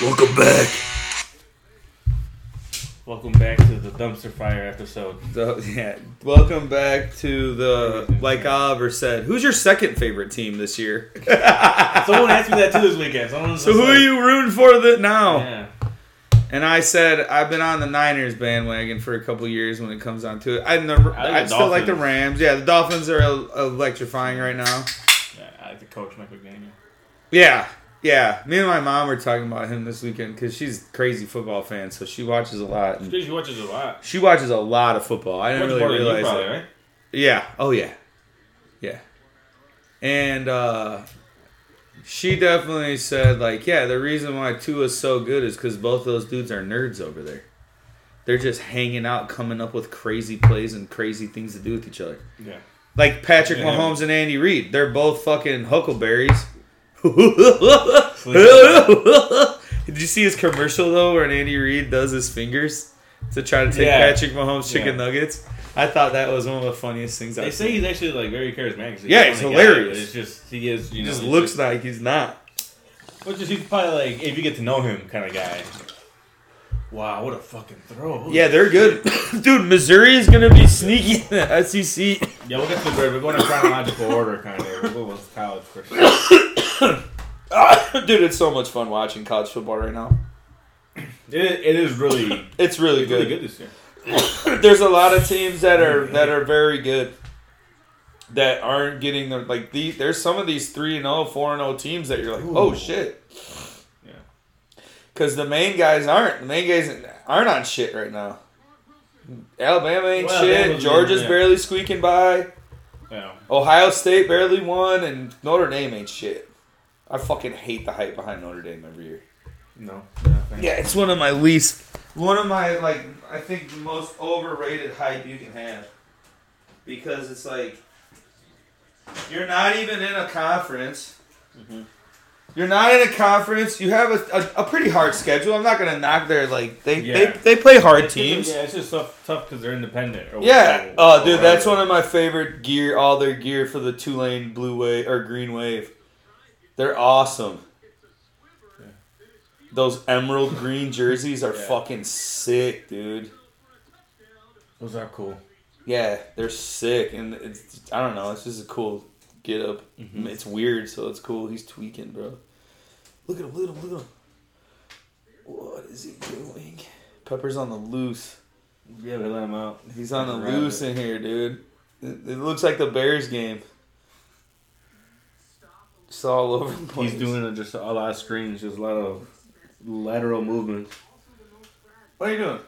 Welcome back. Welcome back to the dumpster fire episode. So, yeah, welcome back to the like Oliver said. Who's your second favorite team this year? Someone asked me that too this weekend. Someone So who are you rooting for that now? Yeah. And I said I've been on the Niners bandwagon for a couple years when it comes down to it. I, the, I, the still like the Rams. Yeah, the Dolphins are electrifying right now. yeah. I like the coach, Mike McDaniel. Yeah, yeah. Me and my mom were talking about him this weekend because she's a crazy football fan, so she watches a lot. And Because he watches a lot. she watches a lot of football. I didn't Much really than you realize probably, that. right? Yeah. Oh yeah. Yeah. And uh she definitely said like, yeah, the reason why Tua's so good is because both those dudes are nerds over there. They're just hanging out, coming up with crazy plays and crazy things to do with each other. Yeah. Like Patrick Yeah. Mahomes and Andy Reid, they're both fucking huckleberries. Did you see his commercial though, where Andy Reid does his fingers to try to take Yeah. Patrick Mahomes chicken Yeah. nuggets? I thought that was one of the funniest things They I've say seen. he's actually like very charismatic. He's Yeah, he's funny guy, hilarious. it's just he is. You He know, just looks just- like he's not. Which is he's probably like if you get to know him kind of guy. Wow, what a fucking throw! Holy Yeah, they're good, dude. Missouri is gonna be sneaky in the SEC. Yeah, we'll get to the bread. We're going in chronological order, kind of. We'll go with college first. dude, it's so much fun watching college football right now. It, it is really, It's really it's really good. good this year. There's a lot of teams that are that are very good that aren't getting the like these. There's some of these three and 0, 4 and 0 teams that you're like, oh Ooh. shit. Because the main guys aren't. The main guys aren't on shit right now. Alabama ain't Well, shit. Alabama's Georgia's yeah. barely squeaking by. Yeah. Ohio State barely won, and Notre Dame ain't shit. I fucking hate the hype behind Notre Dame every year. No. Yeah. Yeah, it's one of my least, one of my like, I think the most overrated hype you can have, because it's like, you're not even in a conference. Mhm. You're not in a conference. You have a, a, a pretty hard schedule. I'm not gonna knock their like they Yeah. they, they play hard It's just- teams. Yeah, it's just tough tough because they're independent. Yeah. Oh, dude, that's one of my favorite gear. All their gear for the Tulane Blue Wave or Green Wave. They're awesome. Those emerald green jerseys are Yeah. fucking sick, dude. Those are cool. Yeah, they're sick, and it's I don't know. It's just a cool get up. Mhm. It's weird, so it's cool. He's tweaking, bro. Look at him! Look at him! Look at him! What is he doing? Pepper's on the loose. Yeah, they let him out. He's on the Rabbit. loose in here, dude. It, it looks like the Bears game. Just all over the place. He's doing a- just a lot of screens, just a lot of lateral movements. What are you doing?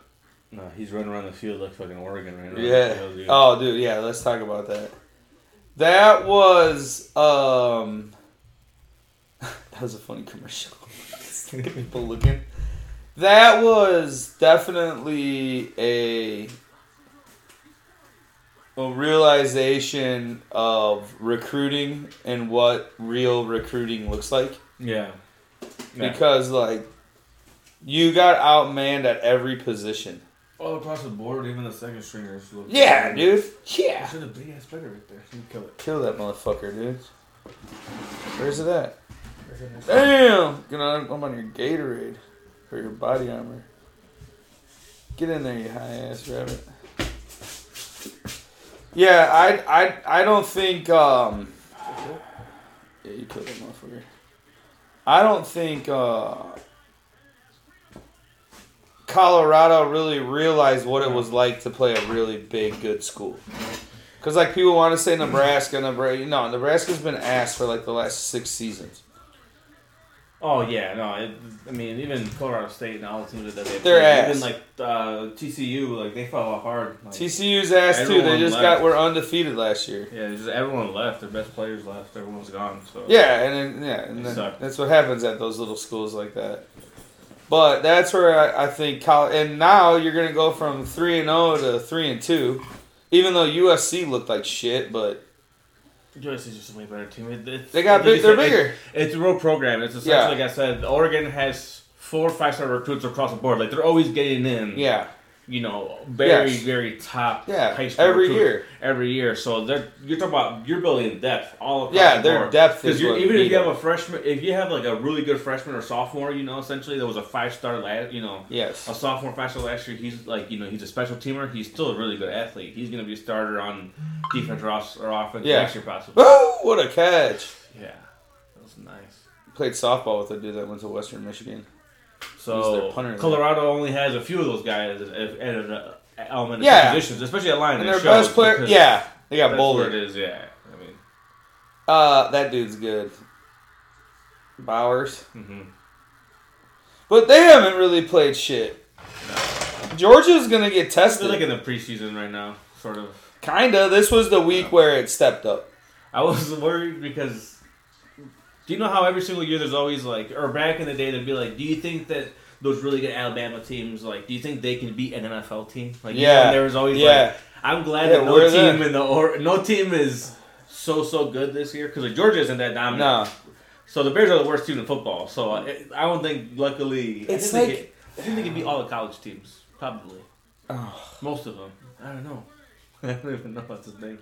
No, he's running around the field like fucking Oregon right now. Yeah. dude. Oh, dude. Yeah. Let's talk about that. That was um. That was a funny commercial. Look at people looking. That was definitely a a realization of recruiting and what real recruiting looks like. Yeah. Yeah. because like you got outmanned at every position. All across the board, even the second stringers. Yeah, dude. Yeah. Should a big ass spider right there. Kill it. Kill that motherfucker, dude. Where's it at? Damn! Get on, I'm on your Gatorade for your body armor. Get in there, you high ass rabbit. Yeah, I, I, I don't think. Um, yeah, you killed that motherfucker. I don't think uh, Colorado really realized what it was like to play a really big, good school. Because like people want to say Nebraska, Nebraska. No, Nebraska's been asked for like the last six seasons. Oh yeah, no. It, I mean, even Colorado State and all the teams that they They're play, ass. even like uh, TCU, like they fell off hard. Like, TCU's ass too. They just left. got were undefeated last year. yeah, just everyone left. Their best players left. Everyone's gone. So Yeah, and then, yeah, and then that's what happens at those little schools like that. But that's where I, I think Col- and now you're gonna go from three and zero to three and two, even though USC looked like shit. But USC is just a way better team. It, it's, they got big. They're said, it- bigger. It's a real program. It's essentially Yeah. like I said. Oregon has four five star recruits across the board. Like they're always getting in. Yeah, you know, very Yes. very top Yeah, high school every year. every year. So they're you're talking about you're building depth all across Yeah, the their board. depth is even if you have a freshman, if you have like a really good freshman or sophomore, you know, essentially that was a five star last, you know, Yes. a sophomore five star last year. He's like you know he's a special teamer. He's still a really good athlete. He's gonna be a starter on defense or, off, or offense Yeah. next year possibly. Oh, what a catch! Yeah, that was nice. Played softball with a dude that went to Western Michigan. So. Colorado only has a few of those guys at uh, elementary Yeah. positions, especially at line. And their best player, yeah, they got Bowler. is. Yeah, I mean, Uh, that dude's good. Bowers, hmm but they haven't really played shit. Georgia's gonna get they're tested. like in the preseason right now, sort of. Kinda. This was the week where it stepped up. I was worried because do you know how every single year there's always like, or back in the day, they'd be like, do you think that those really good Alabama teams, like, do you think they can beat an NFL team? Like, you know, Yeah. and there was always Yeah. like, I'm glad Yeah, that no team there. in the or no team is so so good this year because like Georgia isn't that dominant. No, So the Bears are the worst team in football. So I, I don't think, luckily, It's I think, like- they could, I think they could beat all the college teams, probably Oh. most of them. I don't know. I don't even know what's his name.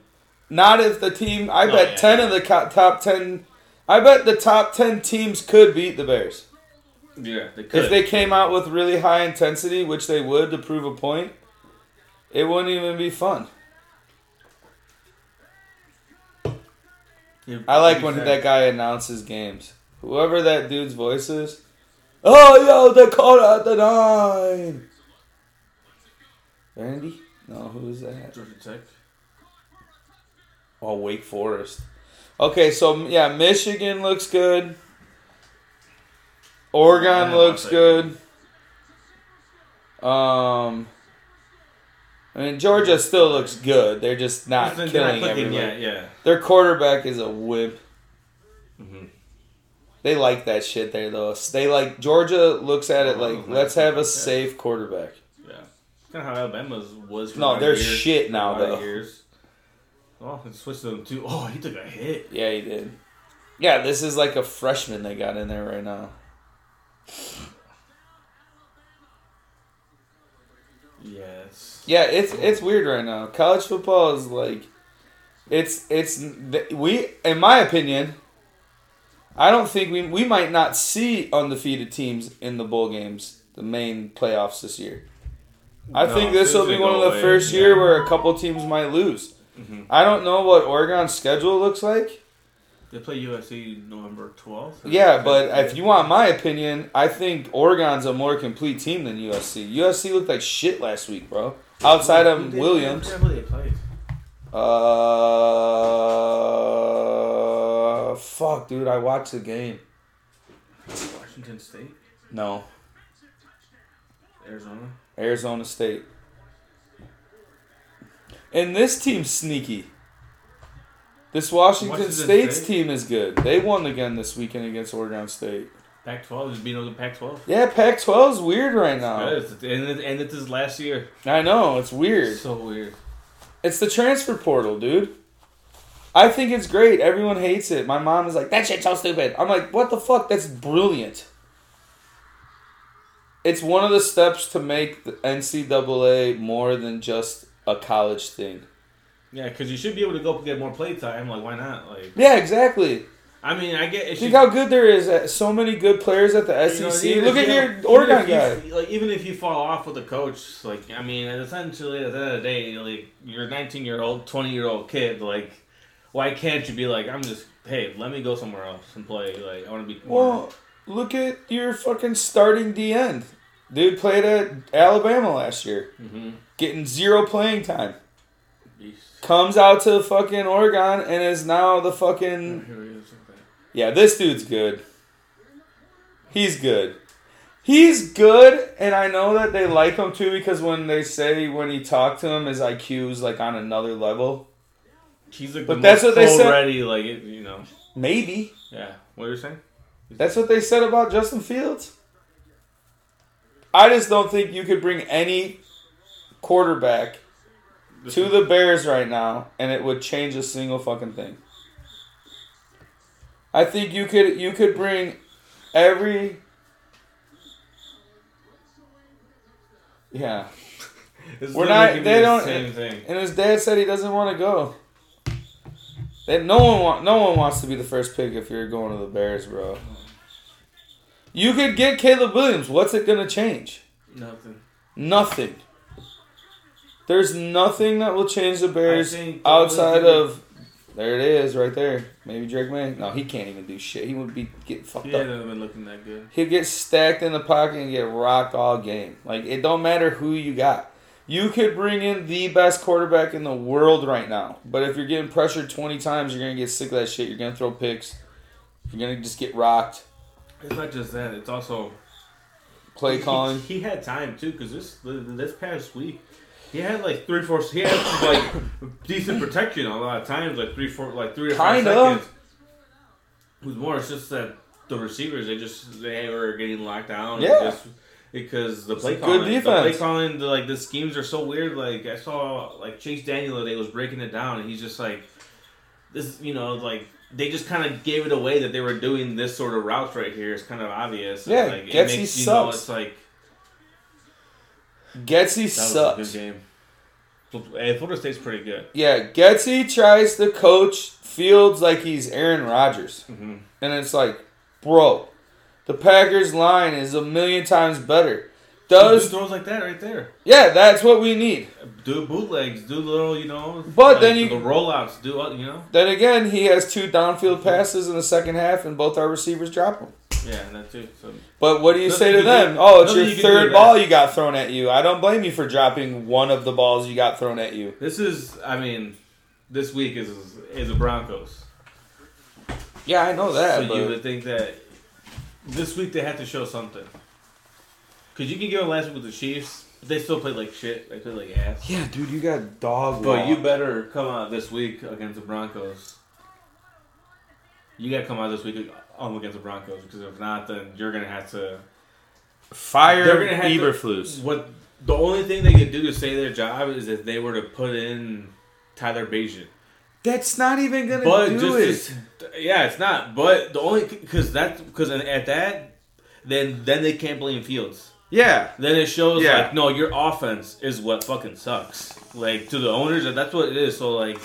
not if the team. I Oh, bet yeah, ten yeah. of the co- top ten. I bet the top ten teams could beat the Bears Yeah, they could. if they came out with really high intensity, which they would to prove a point. It wouldn't even be fun. I like when fair. that guy announces games. Whoever that dude's voice is. Oh, yo, Dakota at the nine. Randy? No, who is that? Georgia Tech. Oh, Wake Forest. Okay, so yeah, Michigan looks good. Oregon Yeah, looks good. Um, I mean Georgia still looks good. They're just not They're killing clicking everybody. yet, yeah. Their quarterback is a whip. hmm They like that shit there though. They like Georgia looks at it like let's have a safe quarterback. Yeah. Kind of how Alabama's was for No, they're years, shit now, though. Years. Oh, well, it switched them to. Oh, he took a hit. Yeah, he did. Yeah, this is like a freshman they got in there right now. Yes. Yeah, it's it's weird right now. College football is like, it's it's we in my opinion. I don't think we we might not see undefeated teams in the bowl games, the main playoffs this year. I No, think this will be one of the away, first yeah. year where a couple teams might lose. Mhm. I don't know what Oregon's schedule looks like. They play USC November twelfth. Yeah, but if you want my opinion, I think Oregon's a more complete team than USC. USC looked like shit last week, bro. Outside of they- Williams. Who they played? Uh, fuck, dude, I watched the game. Washington State, No, Arizona. Arizona State. And this team's sneaky. This Washington, Washington State's State? team is good. They won again this weekend against Oregon State. Pac-12 is beating the Pac-12. Yeah, Pac-12 is weird right now. Good. It's- And it, and it's his last year. I know it's weird. So weird. It's the transfer portal, dude. I think it's great. Everyone hates it. My mom is like, that shit's so stupid. I'm like, what the fuck? That's brilliant. It's one of the steps to make the NCAA more than just a college thing. Yeah, because you should be able to go get more play time. Like, why not? Like, Yeah, exactly. I mean, I get. It Think should- how good there is. At so many good players at the you know, SEC. Look at you your have- Oregon guy. you- like, even if you fall off with a coach, like, I mean, essentially, at the end of the day, like, you're a 19 year old, 20 year old kid. Like, why can't you be like, I'm just, hey, let me go somewhere else and play? Like, I want to be. Well, look at your fucking starting D end. Dude played at Alabama last year, Mhm. Getting zero playing time. Beast. comes out to fucking Oregon and is now the fucking Here he is. Okay. yeah. This dude's good. He's good. He's good, and I know that they like him too because when they say when he talked to him, his IQ's like on another level. He's like But that's what they said- Already, like, you know. Maybe Yeah. What are you saying? that's what they said about Justin Fields. I just don't think you could bring any quarterback to the Bears right now, and it would change a single fucking thing. I think you could you could bring every yeah. We're not- they the don't- Same thing. And his dad said he doesn't want to go. That no one want, no one wants to be the first pick if you're going to the Bears, bro. You could get Caleb Williams. What's it gonna change? Nothing. Nothing. There's nothing that will change the Bears outside of. There it is, right there. Maybe Drake Maye. No, he can't even do shit. He would be getting fucked He up. hasn't been looking that good. He'll get stacked in the pocket and get rocked all game. Like it don't matter who you got. You could bring in the best quarterback in the world right now, but if you're getting pressured 20 times, you're gonna get sick of that shit. You're gonna throw picks. You're gonna just get rocked. It's not just that. It's also Play he- calling. He, had time too, because this this past week he had like three, four. He had like decent protection a lot of times, like three, four, like three or five Kinda. seconds. It was more. It's just that the receivers they just they were getting locked down. Yeah. Just, because the play calling, good the play calling, the, like the schemes are so weird. Like I saw, like Chase Daniel today was breaking it down, and he's just like, this, you know, like they just kind of gave it away that they were doing this sort of routes right here. It's kind of obvious. Yeah, like, Getsy you know, sucks. it's like Was sucks. good game. Hey, Florida State's pretty good. Yeah, Getsy tries to coach Fields like he's Aaron Rodgers. Mm-hmm. And it's like, bro, the Packers line is a million times better. Does throws like that right there? yeah, that's what we need. Do bootlegs, do little, you know. But then you- the rollouts, do uh, you know? Then again, he has two downfield passes in the second half, and both our receivers drop them. Yeah, that too. So But what do you Nothing say to you them? do- Oh, it's nothing your you third ball you got thrown at you. I don't blame you for dropping one of the balls you got thrown at you. this is, I mean, this week is is the Broncos. Yeah, I know that. so you would think that this week they have to show something. Cause you can give them last week with the Chiefs, but they still played like shit. They played like ass. yeah, dude, you got dog. But walk. you better come out this week against the Broncos. You got to come out this week um, against the Broncos because if not, then you're gonna have to. fire They're gonna have to- Eberflus. What the only thing they could do to save their job is if they were to put in Tyler Bagent. That's not even gonna But do just it. to- yeah, it's not. But the only because that because at that, then then they can't blame Fields. yeah, Then it shows Yeah. like no, your offense is what fucking sucks. Like to the owners, and that's what it is. So like,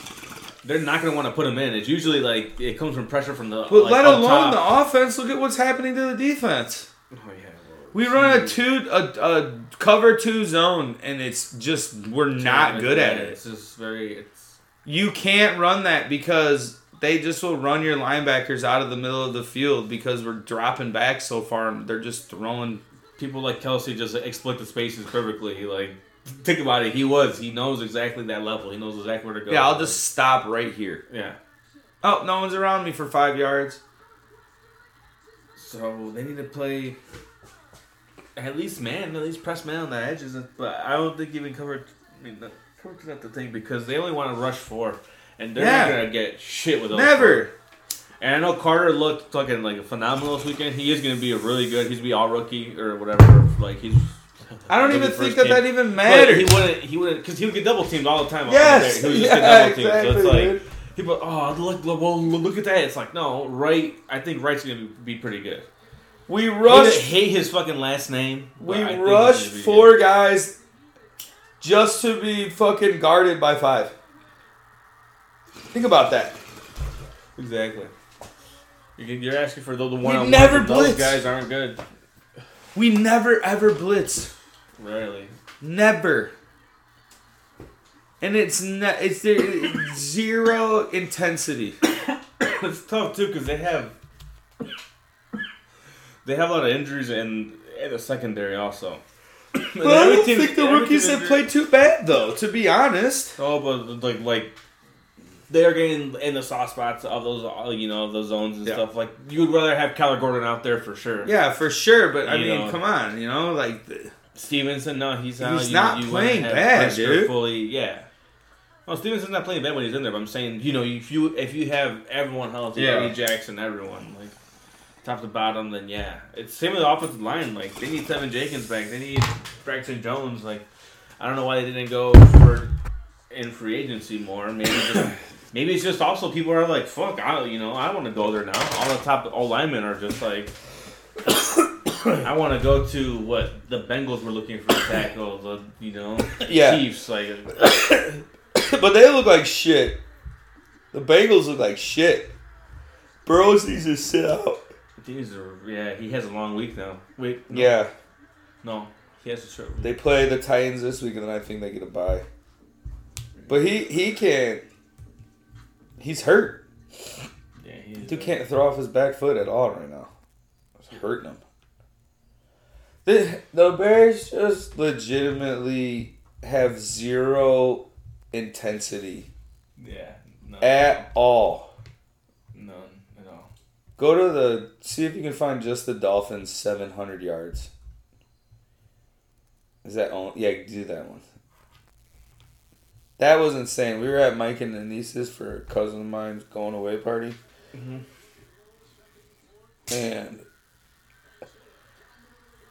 they're not gonna want to put him in. It's usually like it comes from pressure from the. but like, let alone top. the offense. Look at what's happening to the defense. Oh yeah. We run a two a, a cover two zone, and it's just we're not good at it. It's just very. It's You can't run that because they just will run your linebackers out of the middle of the field because we're dropping back so far and they're just throwing. people like Kelce just exploit the spaces perfectly. Like think about it. He was. He knows exactly that level. He knows exactly where to go. Yeah, I'll just stop right here. yeah. Oh, no one's around me for five yards. So they need to play at least man, at least press man on the edges. But I don't think even cover. I mean, the not the thing because they only want to rush four, and they're not gonna get shit with those. Never. And I know Carter looked fucking like a phenomenal this weekend. He is gonna be a really good. He's gonna be all rookie or whatever. Like he's. I don't even think that team. that even But matters. he wouldn't. He wouldn't because he would get double teamed all the time. Yes, there. He would just yeah, get double teamed. exactly, So it's like dude. people. Oh, look, look, well, look at that. It's like no, right. I think Wright's gonna be pretty good. we I rush. hate his fucking last name. We I rush four guys just to be fucking guarded by five. Think about that. exactly. You're you're asking for the, the one on never one. Those blitz. guys aren't good. We never ever blitz. Rarely. Never. And it's ne- it's there zero intensity. it's tough too because they have they have a lot of injuries in, in the secondary also. But I don't think the rookies have played too bad though. To be honest. Oh, but like like they are getting in the soft spots of those uh, you know those zones and Yeah. stuff. Like you would rather have Kyler Gordon out there for sure. Yeah, for sure. But I You mean, know. come on, you know, like the- Stevenson, no, he's out. He's You- not you playing bad, dude. Fully, yeah. Well, Stevenson's not playing bad when he's in there. But I'm saying, you know, if you if you have everyone healthy, Yeah. Eddie Jackson, everyone like top to bottom, then yeah, it's same with the offensive line. Like they need Teven Jenkins back. They need Braxton Jones. Like I don't know why they didn't go for in free agency more. Maybe just, maybe it's just also people are like, fuck, I you know I want to go there now. All the top all linemen are just like. I want to go to what the Bengals were looking for a tackle. The you know Yeah. Chiefs like uh, but they look like shit. The Bengals look like shit. Burrows needs to sit out. these are yeah. He has a long week now. Wait, no, Yeah, no, he has a short. week. they play the Titans this week, and then I think they get a bye. But he he can't. He's hurt. Yeah, he's, Dude can't throw off his back foot at all right now. It's hurting him. The the Bears just legitimately have zero intensity Yeah, none, at all. none at all. Go to the see if you can find just the Dolphins seven hundred yards. Is that on? Yeah, do that one. That was insane. We were at Mike and Denise's for a cousin of mine's going away party, Mhm. and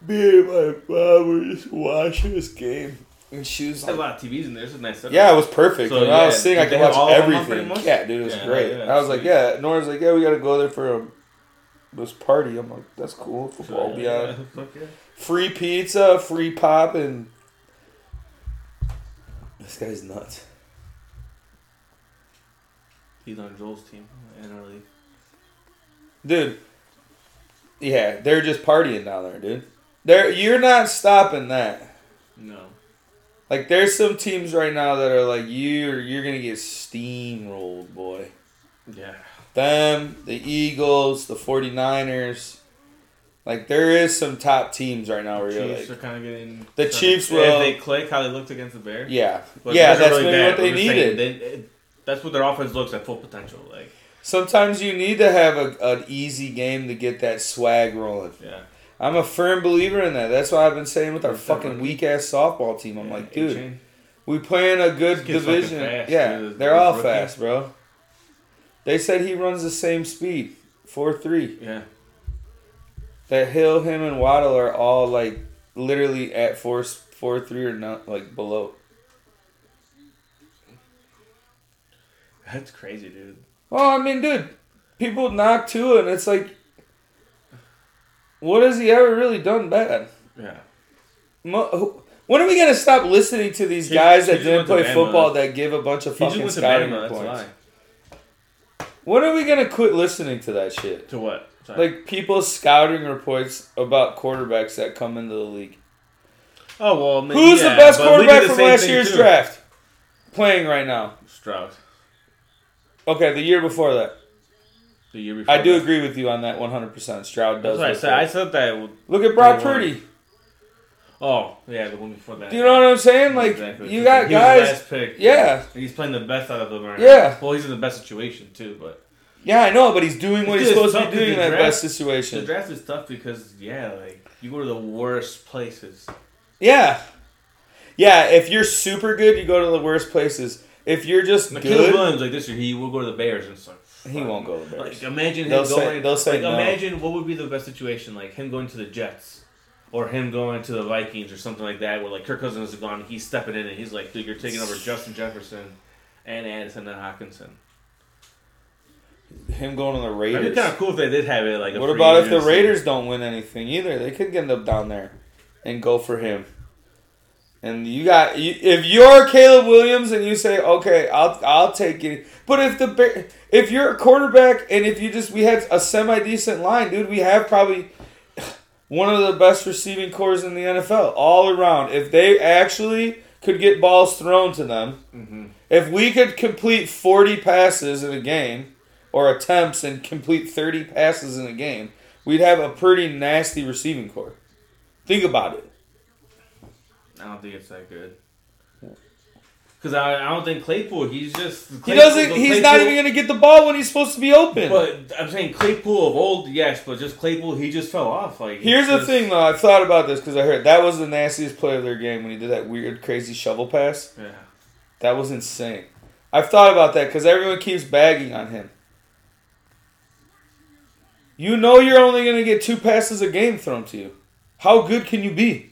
me and my mom were just watching this game, and she was There's a lot of TVs in there. It's a nice setup. "Yeah, it was perfect." So, when I was yeah, sitting, I did could have watch all of them on pretty everything. Yeah, dude, it was Yeah, great. yeah, I was like, "Yeah." Nora's like, "Yeah, we got to go there for a this party." I'm like, "That's cool. Football will be yeah, on." yeah. Free pizza, free pop, and this guy's nuts. He's on Joel's team in our league. Dude. Yeah, they're just partying down there, dude. They're you're not stopping that. No. Like there's some teams right now that are like you're you're gonna get steamrolled, boy. Yeah. Them, the Eagles, the 49ers. Like there is some top teams right now where you're Chiefs like are kind of getting. The Chiefs If they click how they looked against the Bears. Yeah. But yeah, the that's really what they saying, needed. they- it- that's what their offense looks at full potential. Like, Sometimes you need to have a, an easy game to get that swag rolling. yeah. I'm a firm believer in that. That's why I've been saying with our fucking weak ass softball team. I'm Yeah, like, dude, Achane. we playing a good This kid's fucking division. fast, yeah, dude. they're all fast, bro. They said he runs the same speed, four three. Yeah. That Hill, him, and Waddle are all like literally at four four three or not like below. That's crazy, dude. Oh, I mean, dude, people knock Tua, and it's like, what has he ever really done bad? Yeah. Mo- When are we gonna stop listening to these He- guys that didn't play football that give a bunch of fucking scouting Bama, points? When are we gonna quit listening to that shit? To what? Sorry. Like people's scouting reports about quarterbacks that come into the league. oh well. I mean, Who's yeah, the best quarterback the from last year's too. draft? Playing right now. Stroud. Okay, the year before that. The year before. I do that. agree with you on that 100%. Stroud does. That's what I said. I said that. Look at Brock Purdy. Oh yeah, the one before that. Do you know what I'm saying? Like Exactly. you got He guys. best pick. Yeah. And he's playing the best out of them right Yeah. now. Well, he's in the best situation too, but Yeah, I know, but he's doing what he's supposed to be doing in that draft. best situation. the draft is tough because yeah, like you go to the worst places. Yeah. Yeah, if you're super good, you go to the worst places. If you're just Like good, Williams, like this year, he will go to the Bears, and it's like he won't go to the Bears. Like imagine him They'll say- going. they'll say like no. imagine what would be the best situation, like him going to the Jets, or him going to the Vikings or something like that, where like Kirk Cousins is gone, he's stepping in and he's like, dude, you're taking over Justin Jefferson and Addison and Hockenson. Him going to the Raiders. It'd be kind of cool if they did have it like. A What about if the. Raiders don't win anything either? They could end up down there and go for him. And you got you, if you're Caleb Williams and you say, "Okay, I'll I'll take it." But if the if you're a quarterback and if you just we had a semi decent line, dude, we have probably one of the best receiving cores in the NFL all around. If they actually could get balls thrown to them, Mhm. if we could complete 40 passes in a game or attempts and complete 30 passes in a game, we'd have a pretty nasty receiving core. Think about it. I don't think it's that good. Because I, I don't think Claypool. He's just He doesn't he's not even going to get the ball when he's supposed to be open. But I'm saying Claypool of old, yes, but just Claypool, he just fell off. Like Here's it's the thing though, I've thought about this cuz I heard that was the nastiest play of their game when he did that weird crazy shovel pass. Yeah. That was insane. I've thought about that cuz everyone keeps bagging on him. You know you're only going to get two passes a game thrown to you. How good can you be?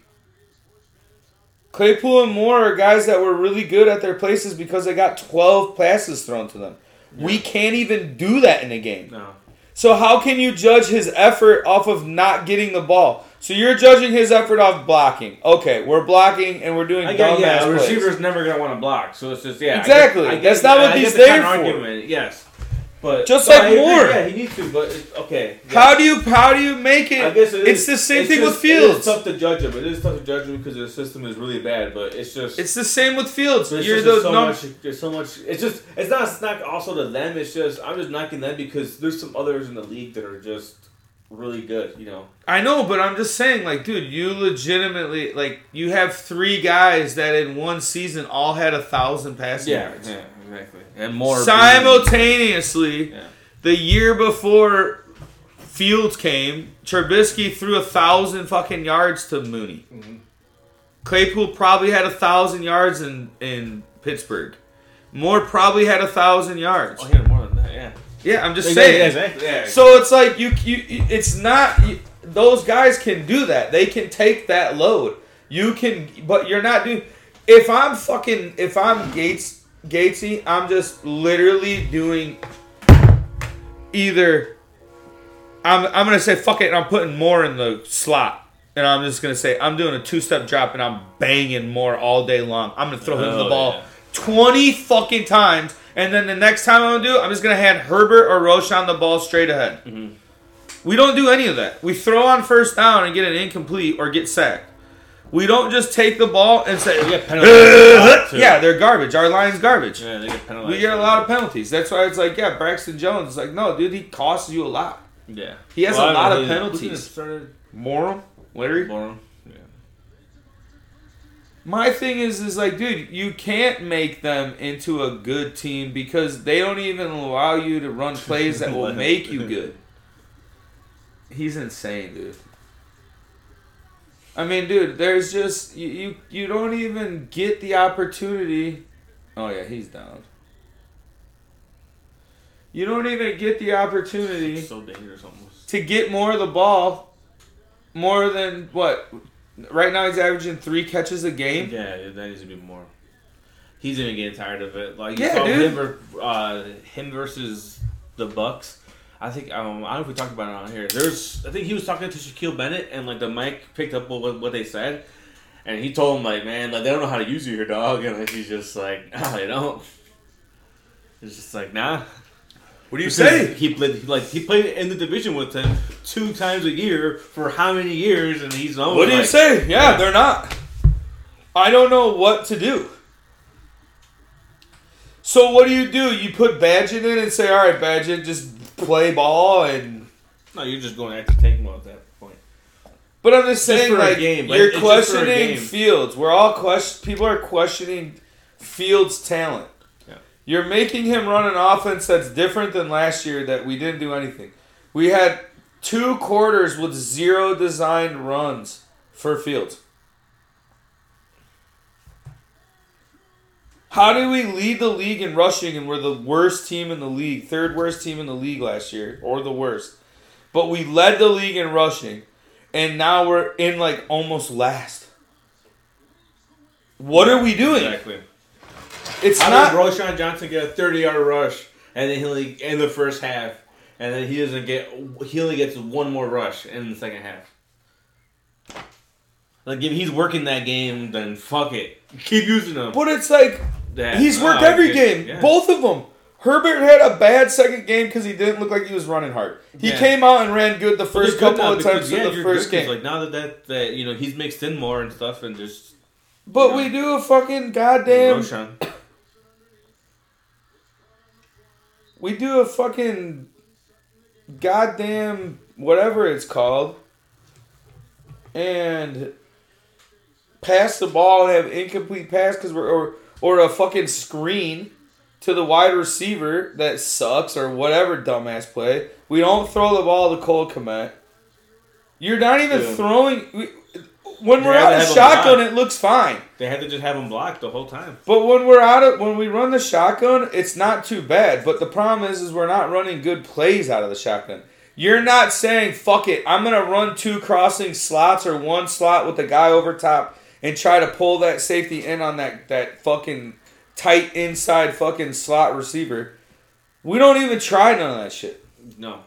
Claypool and Moore are guys that were really good at their places because they got 12 passes thrown to them. We can't even do that in a game. No. So how can you judge his effort off of not getting the ball? So you're judging his effort off blocking. Okay, we're blocking and we're doing I get, dumbass yeah, plays. receiver's never gonna want to block, so it's just yeah. I Exactly. get- I get- That's not what I he's the there counter-argument, Yes, but Just no, like I Moore. Yeah, he needs to, but it's, okay. yeah. How do you how do you make it? I guess it it's the same it's thing just- with Fields. It's tough to judge him. It is tough to judge him because the system is really bad. But it's just It's the same with Fields. There's You're just the so num- much. There's so much. It's just. It's not. It's not also to them. It's just. I'm just knocking them because there's some others in the league that are just really good. You know. I know, but I'm just saying, like, dude, you legitimately like you have three guys that in one season all had a thousand passing yards. Yeah. Exactly. And more. Simultaneously, Yeah. the year before Fields came, Trubisky threw a thousand fucking yards to Mooney. Mhm. Claypool probably had a thousand yards in in Pittsburgh. Moore probably had a thousand yards. Oh, he had more than that. Yeah. Yeah, I'm just Yeah, saying. exactly. Yeah. So it's like you, you it's not you, those guys can do that. They can take that load. You can, but you're not doing. If I'm fucking, if I'm Gates Gatesy, I'm just literally doing either. I'm I'm gonna say fuck it, and I'm putting Moore in the slot, and I'm just gonna say I'm doing a two step drop, and I'm banging Moore all day long. I'm gonna throw him the ball yeah. 20 fucking times, and then the next time I'm gonna do it, I'm just gonna hand Herbert or Roschon the ball straight ahead. Mm-hmm. We don't do any of that. We throw on first down and get an incomplete or get sacked. We don't just take the ball and say, They get penalized a lot, too. yeah, they're garbage. Our line's garbage. Yeah, they get penalized. We get a lot of penalties. That's why it's like, yeah, Braxton Jones is like, no, dude, he costs you a lot. Yeah. He has a lot mean, of penalties. who's Started Morum, Larry. Borom. Yeah. My thing is, is like, dude, you can't make them into a good team because they don't even allow you to run plays that will make you good. He's insane, dude. I mean, dude, there's just you, you you don't even get the opportunity. Oh yeah, he's down. You don't even get the opportunity So dangerous almost. to get more of the ball, more than what. Right now, he's averaging three catches a game. Yeah, that needs to be more. He's even getting tired of it. Like you Yeah, saw dude. him, uh, him versus the Bucks. I think um, I don't know if we talked about it on here. There's I think he was talking to Shaquil Barrett and like the mic picked up what what they said, and he told him like, man, like they don't know how to use you here, dog, and like, he's just like, no, they don't. It's just like nah. What do you Because say? He played like he played in the division with him two times a year for how many years, and he's known. What do you like- say? Yeah, Yeah. they're not. I don't know what to do. So what do you do? You put Bagent in and say, "All right, Bagent, just play ball." And No, you're just going after tank mode at that point. but I'm just Just saying, a like game, you're it's just for a questioning. Fields. We're all question. People are questioning Fields' talent. Yeah. You're making him run an offense that's different than last year. That we didn't do anything. We had two quarters with zero designed runs for Fields. How do we lead the league in rushing and we're the worst team in the league, third worst team in the league last year, or the worst? But we led the league in rushing, and now we're in like almost last. What are we doing? Exactly. It's How not. does Roschon Johnson get a 30 yard rush and then he'll in the first half, and then he doesn't get he only gets one more rush in the second half. Like if he's working that game, then fuck it, keep using him. But it's like Yeah. he's oh, worked Oh, every okay. game, Yeah. both of them. Herbert had a bad second game because he didn't look like he was running hard. He Yeah. came out and ran good the first couple of because, times yeah, in the you're first game. Like now that, that that you know he's mixed in more and stuff and just but you we do a fucking goddamn. Roschon. We do a fucking goddamn whatever it's called, and pass the ball and have incomplete pass because we're or or a fucking screen to the wide receiver that sucks or whatever dumbass play. We don't throw the ball to Cole Kmet. You're not even Yeah. throwing. We, when They we're out of shotgun, it looks fine. They had to just have him blocked the whole time. But when we're out of when we run the shotgun, it's not too bad. But the problem is, is we're not running good plays out of the shotgun. You're not saying fuck it. I'm gonna run two crossing slots or one slot with the guy over top and try to pull that safety in on that that fucking tight inside fucking slot receiver. We don't even try none of that shit. No,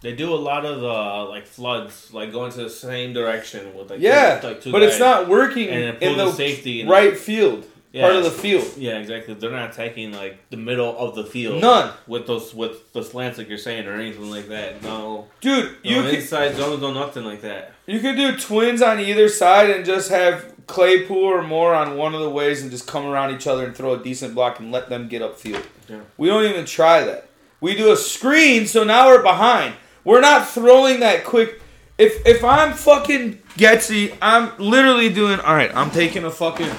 They do a lot of uh, like floods, like going to the same direction with like Yeah, two, like two but it's not working in the the safety right field Yeah. part of the field. Yeah, exactly. They're not attacking like the middle of the field. None. with those with the slants like you're saying or anything like that. No, Dude, you you no could inside zones, no nothing like that. you could do twins on either side and just have Claypool or Moore on one of the ways and just come around each other and throw a decent block and let them get upfield. Yeah. We don't even try that. We do a screen, so now we're behind. We're not throwing that quick. If if I'm fucking Getsy, I'm literally doing all right. I'm taking a fucking.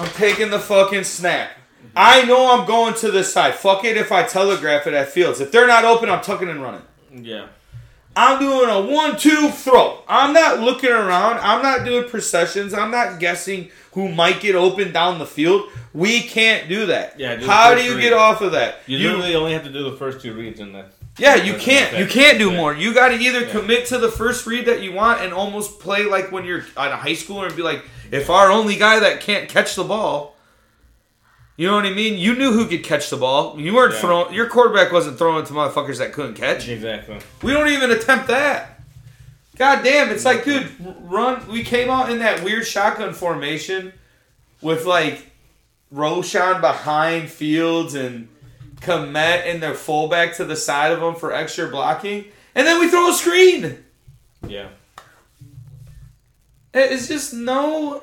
I'm taking the fucking snap. I know I'm going to this side. Fuck it if I telegraph it at Fields. If they're not open, I'm tucking and running. Yeah, I'm doing a one-two throw. I'm not looking around. I'm not doing processions. I'm not guessing who might get open down the field. We can't do that. Yeah, do How do you read. get off of that? you, literally only have to do the first two reads in that. yeah, you can't. You can't do more. You got to either Yeah. commit to the first read that you want and almost play like when you're at a high schooler and be like, if our only guy that can't catch the ball, you know what I mean? You knew who could catch the ball. You weren't Yeah. throwing. Your quarterback wasn't throwing to motherfuckers that couldn't catch. Exactly. We don't even attempt that. God damn, it's like, dude, run. We came out in that weird shotgun formation with like Roschon behind Fields and Kmet and their fullback to the side of them for extra blocking, and then we throw a screen. Yeah. It- It's just no. I'm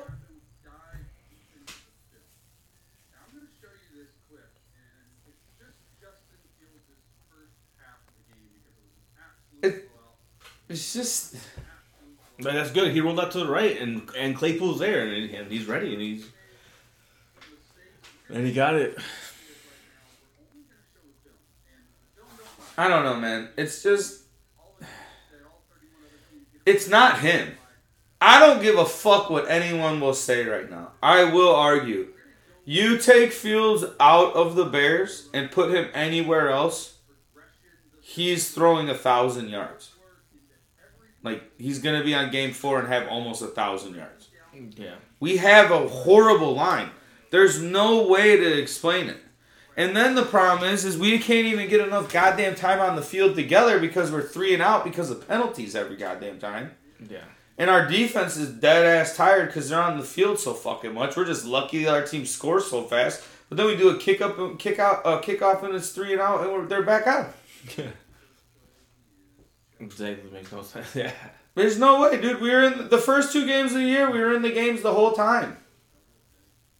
going to show you this clip, and it's just Justin Fields' first half of the game because it was an absolute It- blowout. It's just. But that's good. He rolled out to the right, and and Claypool's there, and, and he's ready, and he's and he got it. I don't know, man. It's just. It's not him. I don't give a fuck what anyone will say right now. I will argue. You take Fields out of the Bears and put him anywhere else, he's throwing a thousand yards. Like he's gonna be on game four and have almost a thousand yards. Yeah. We have a horrible line. There's no way to explain it. And then the problem is, is we can't even get enough goddamn time on the field together because we're three and out because of penalties every goddamn time. Yeah. And our defense is dead ass tired because they're on the field so fucking much. We're just lucky that our team scores so fast. But then we do a kick up, kick out, uh, kick off, and it's three and out, and we're, they're back out. Yeah. Exactly makes no sense. Yeah. There's no way, dude. We were in the first two games of the year. We were in the games the whole time.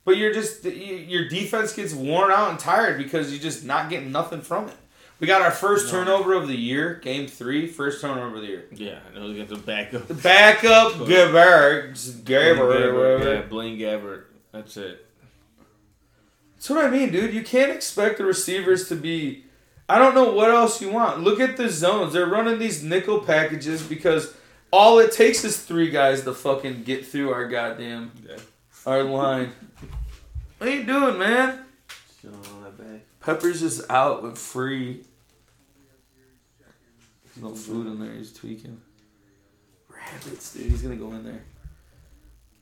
But you're just your defense gets worn out and tired because you're just not getting nothing from it. We got our first No. turnover of the year, game three, first turnover of the year. Yeah. I know we got the backup. The backup Gabbert, whatever. Yeah, Blaine Gabbert. That's it. That's what I mean, dude. You can't expect the receivers to be. I don't know what else you want. Look at the zones. They're running these nickel packages because all it takes is three guys to fucking get through our goddamn Yeah. our line. What are you doing, man? Still on that back. Pepper's just out with free. There's no food in there. He's tweaking. Rabbits, dude. He's gonna go in there.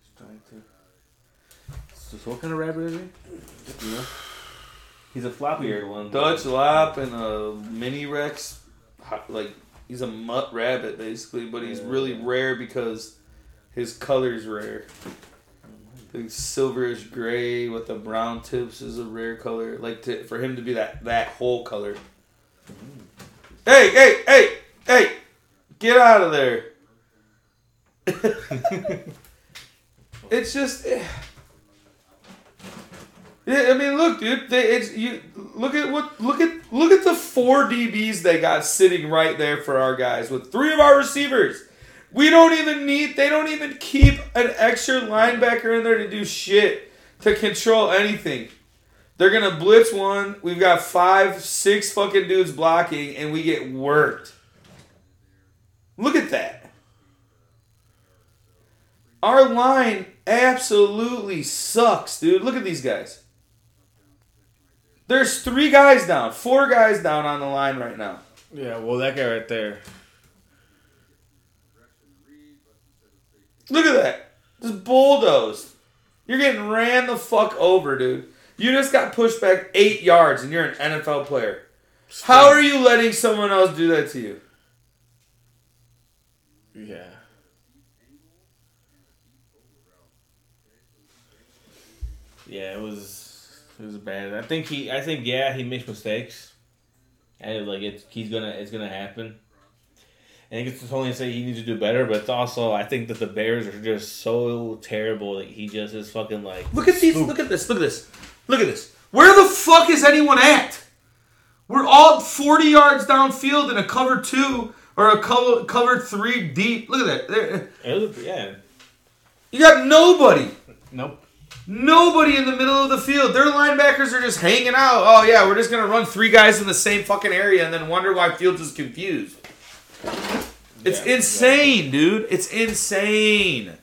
Just trying to. So, so what kind of rabbit is he? Know? He's a floppier one. Dutch lap and a mini Rex, like he's a mutt rabbit basically, but he's really rare because his color's rare. The silverish gray with the brown tips is a rare color. Like to, for him to be that that whole color. Hey, hey, hey, hey! Get out of there! it's just. eh. Yeah, I mean, look, dude. They, it's you. Look at what. Look at look at the four DBs they got sitting right there for our guys with three of our receivers. We don't even need. They don't even keep an extra linebacker in there to do shit to control anything. They're gonna blitz one. We've got five, six fucking dudes blocking, and we get worked. Look at that. Our line absolutely sucks, dude. Look at these guys. There's three guys down, four guys down on the line right now. Yeah, well, that guy right there. Look at that. Just bulldozed. You're getting ran the fuck over, dude. You just got pushed back eight yards and you're an NFL player. How are you letting someone else do that to you? Yeah. Yeah, it was it was bad. I think he I think yeah, he makes mistakes. And like it's he's gonna it's gonna happen. I think it's only to say he needs to do better, but it's also I think that the Bears are just so terrible that he just is fucking like Look at these. Look at this. Look at this. Look at this. Where the fuck is anyone at? We're all 40 yards downfield in a cover two or a cover, cover three deep. Look at that. There- yeah. You got nobody. Nope. Nobody in the middle of the field. Their linebackers are just hanging out. Oh, yeah, we're just going to run three guys in the same fucking area and then wonder why Fields is confused. It's Yeah, insane, dude. It's insane.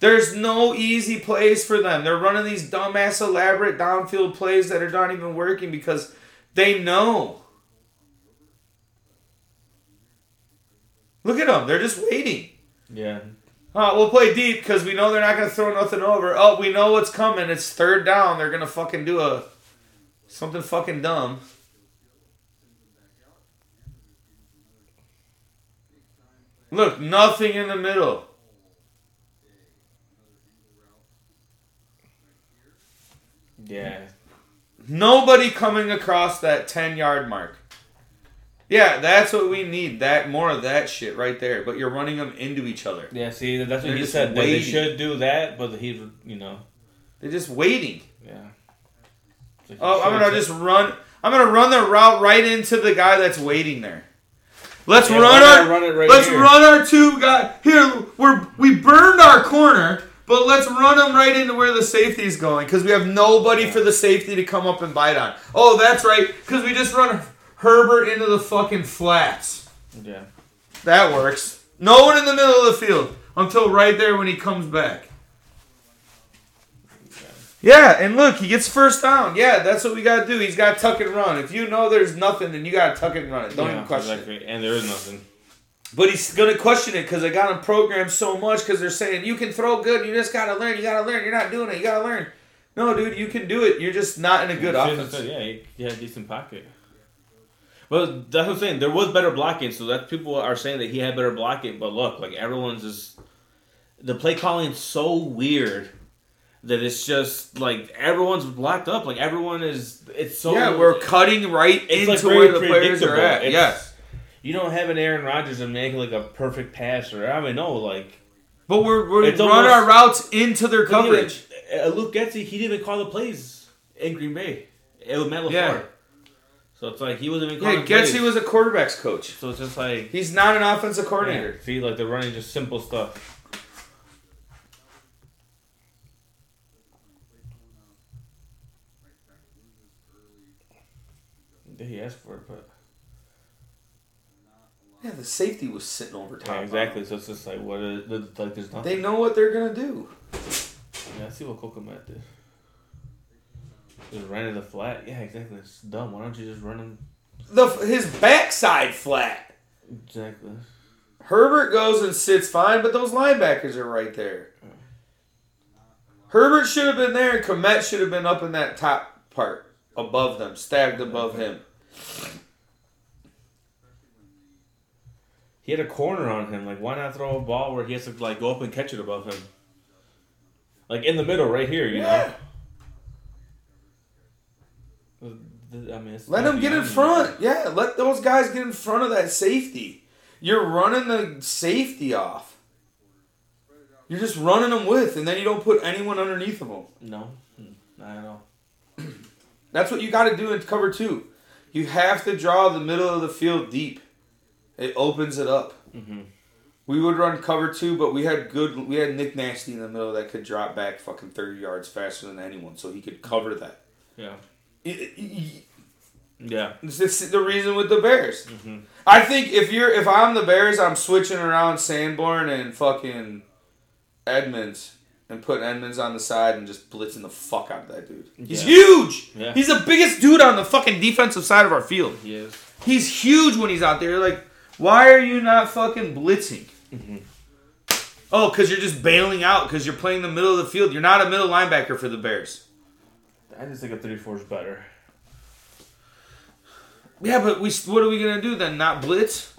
There's no easy plays for them. They're running these dumbass elaborate downfield plays that are not even working because they know. Look at them. They're just waiting. Yeah. Uh, we'll play deep because we know they're not going to throw nothing over. Oh, we know what's coming. It's third down. They're going to fucking do a something fucking dumb. Look, nothing in the middle. Yeah. Nobody coming across that 10 yard mark. Yeah, that's what we need. That more of that shit right there. But you're running them into each other. Yeah, see that's what They're he said. They should do that, but he you know, They're just waiting. yeah. Like, Oh, I'm gonna just run. I'm gonna run the route right into the guy that's waiting there. Let's Yeah, run our. run it right let's here? run our two guys here. We're we burned our corner, but let's run them right into where the safety's going because we have nobody for the safety to come up and bite on. Oh, that's right, because we just run Herbert into the fucking flats. Yeah. That works. No one in the middle of the field until right there when he comes back. Yeah, and look, he gets first down. Yeah, that's what we got to do. He's got to tuck and run. If you know there's nothing, then you got to tuck it and run it. Don't yeah, even question it. And there is nothing. But he's going to question it because they got him programmed so much because they're saying, you can throw good. You just got to learn. You got to learn. You're not doing it. You got to learn. No, dude, you can do it. You're just not in a good Should've offense. said, Yeah, he, he had a decent pocket. But that's what I'm saying. There was better blocking, so that people are saying that he had better blocking. But look, like everyone's just the play calling is so weird that it's just like everyone's blocked up. Like everyone is. It's so yeah, we're cutting right into like, where the players are at. It's- yes. You don't have an Aaron Rodgers and making like a perfect pass or I mean no like But we're, we're It's run almost- our routes into their coverage. it. Uh, Luke Getsy, he didn't even call the plays in Green Bay. It was Matt LaFleur. Yeah. So it's like he wasn't even Yeah, calling Getsy plays. was a quarterback's coach. So it's just like He's not an offensive yeah, coordinator. see, like they're running just simple stuff. He asked for it, but Yeah, the safety was sitting over top. yeah, exactly. So it's just like what is like there's nothing. They know what they're gonna do. Yeah, I see what Cole Kmet did. Just ran in the flat. Yeah, exactly. It's dumb. Why don't you just run him? The his backside flat. Exactly. Herbert goes and sits fine, but those linebackers are right there. Herbert should have been there, and Kmet should have been up in that top part above them, stacked above him. He had a corner on him. Like, why not throw a ball where he has to like go up and catch it above him? Like in the middle, right here. You Yeah. know. I mean, it's Let him get in front. Yeah, let those guys get in front of that safety. You're running the safety off. You're just running them with, and then you don't put anyone underneath of them. No, Mm, not at all. That's what you got to do in cover two. You have to draw the middle of the field deep. It opens it up. Mm-hmm. We would run cover two, but we had good. We had Nick Nasty in the middle that could drop back fucking thirty yards faster than anyone, so he could cover that. Yeah. It- it- Yeah. It's it's the reason with the Bears. Mm-hmm. I think if you're if I'm the Bears, I'm switching around Sanborn and fucking Edmonds and put Edmonds on the side and just blitzing the fuck out of that dude. He's Yeah. huge. Yeah. He's the biggest dude on the fucking defensive side of our field. He is. He's huge when he's out there. Like, why are you not fucking blitzing? Mhm. Oh, because you're just bailing out because you're playing the middle of the field. You're not a middle linebacker for the Bears. I just think a three four is better. Yeah, but we what are we gonna do then? Not blitz?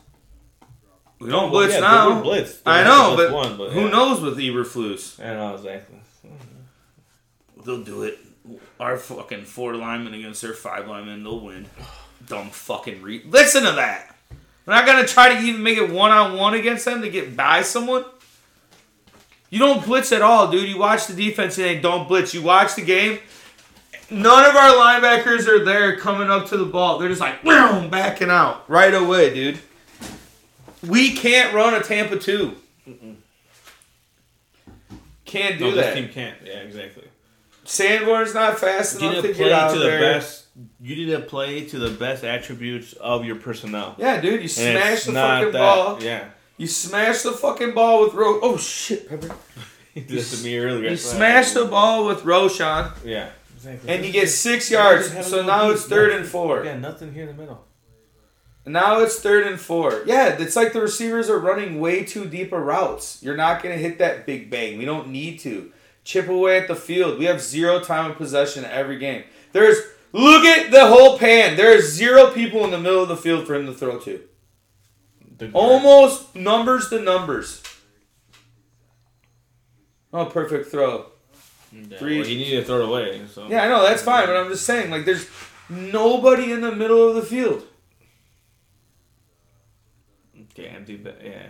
We don't Well, blitz yeah, now. would blitz. I know, but, one, but who yeah. knows with Eberflus? I know exactly. They'll do it. Our fucking four linemen against their five linemen, they'll win. Dumb fucking re. Listen to that. We're not gonna try to even make it one on one against them to get by someone. You don't blitz at all, dude. You watch the defense and they don't blitz. You watch the game. None of our linebackers are there coming up to the ball. They're just like boom, backing out right away, dude. We can't run a Tampa two. Can't do No, this team can't. Yeah, exactly. Sanborn's not fast You enough need to to get play out to the best. You need to play to the best attributes of your personnel. Yeah, dude, you And smash the fucking that- ball. Yeah, You smash the fucking ball with Ro. Oh shit, Pepper. he did this to me earlier. You smash the ball with Roschon, Yeah, exactly. and you get six yards. So now it's third and four. Yeah, nothing here in the middle. Now it's third and four. Yeah, it's like the receivers are running way too deep of routes. You're not gonna hit that big bang. We don't need to. Chip away at the field. We have zero time of possession every game. There's look at the whole pan. There's zero people in the middle of the field for him to throw to. Almost numbers to numbers. Oh, perfect throw. Yeah, three- well, you need to throw it away. So Yeah, I know that's fine, but I'm just saying, like, there's nobody in the middle of the field. Okay, empty. but yeah.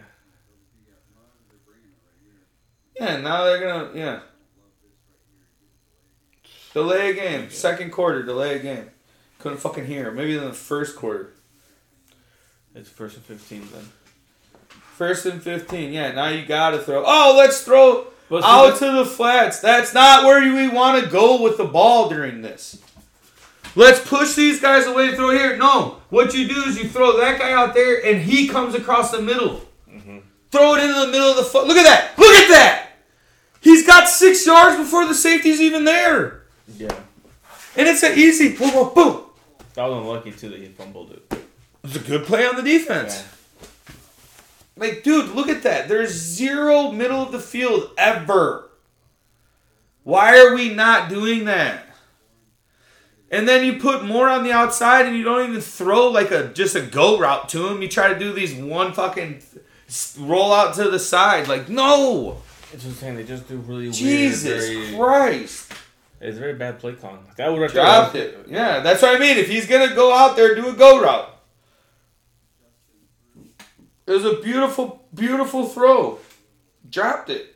Yeah, now they're gonna yeah. Delay a game. Second quarter, delay a game. Couldn't fucking hear. Maybe in the first quarter. It's first and fifteen then. First and fifteen. Yeah, now you gotta throw. Oh, let's throw see, out to the flats. That's not where we want to go with the ball during this. Let's push these guys away and throw here. No, what you do is you throw that guy out there and he comes across the middle. Mm-hmm. Throw it into the middle of the foot. Look at that! Look at that! He's got six yards before the safety's even there, Yeah. and it's an easy boom, boom, boom. That was unlucky too that he fumbled it. It's a good play on the defense. Yeah. Like, dude, look at that. There's zero middle of the field ever. Why are we not doing that? And then you put more on the outside and you don't even throw like a just a go route to him. You try to do these one fucking roll out to the side. Like, no. It's just saying they just do really Jesus weird. Very, Christ. it's a very bad play calling. Would have Dropped it. Yeah, that's what I mean. If he's going to go out there, do a go route. It was a beautiful, beautiful throw. Dropped it.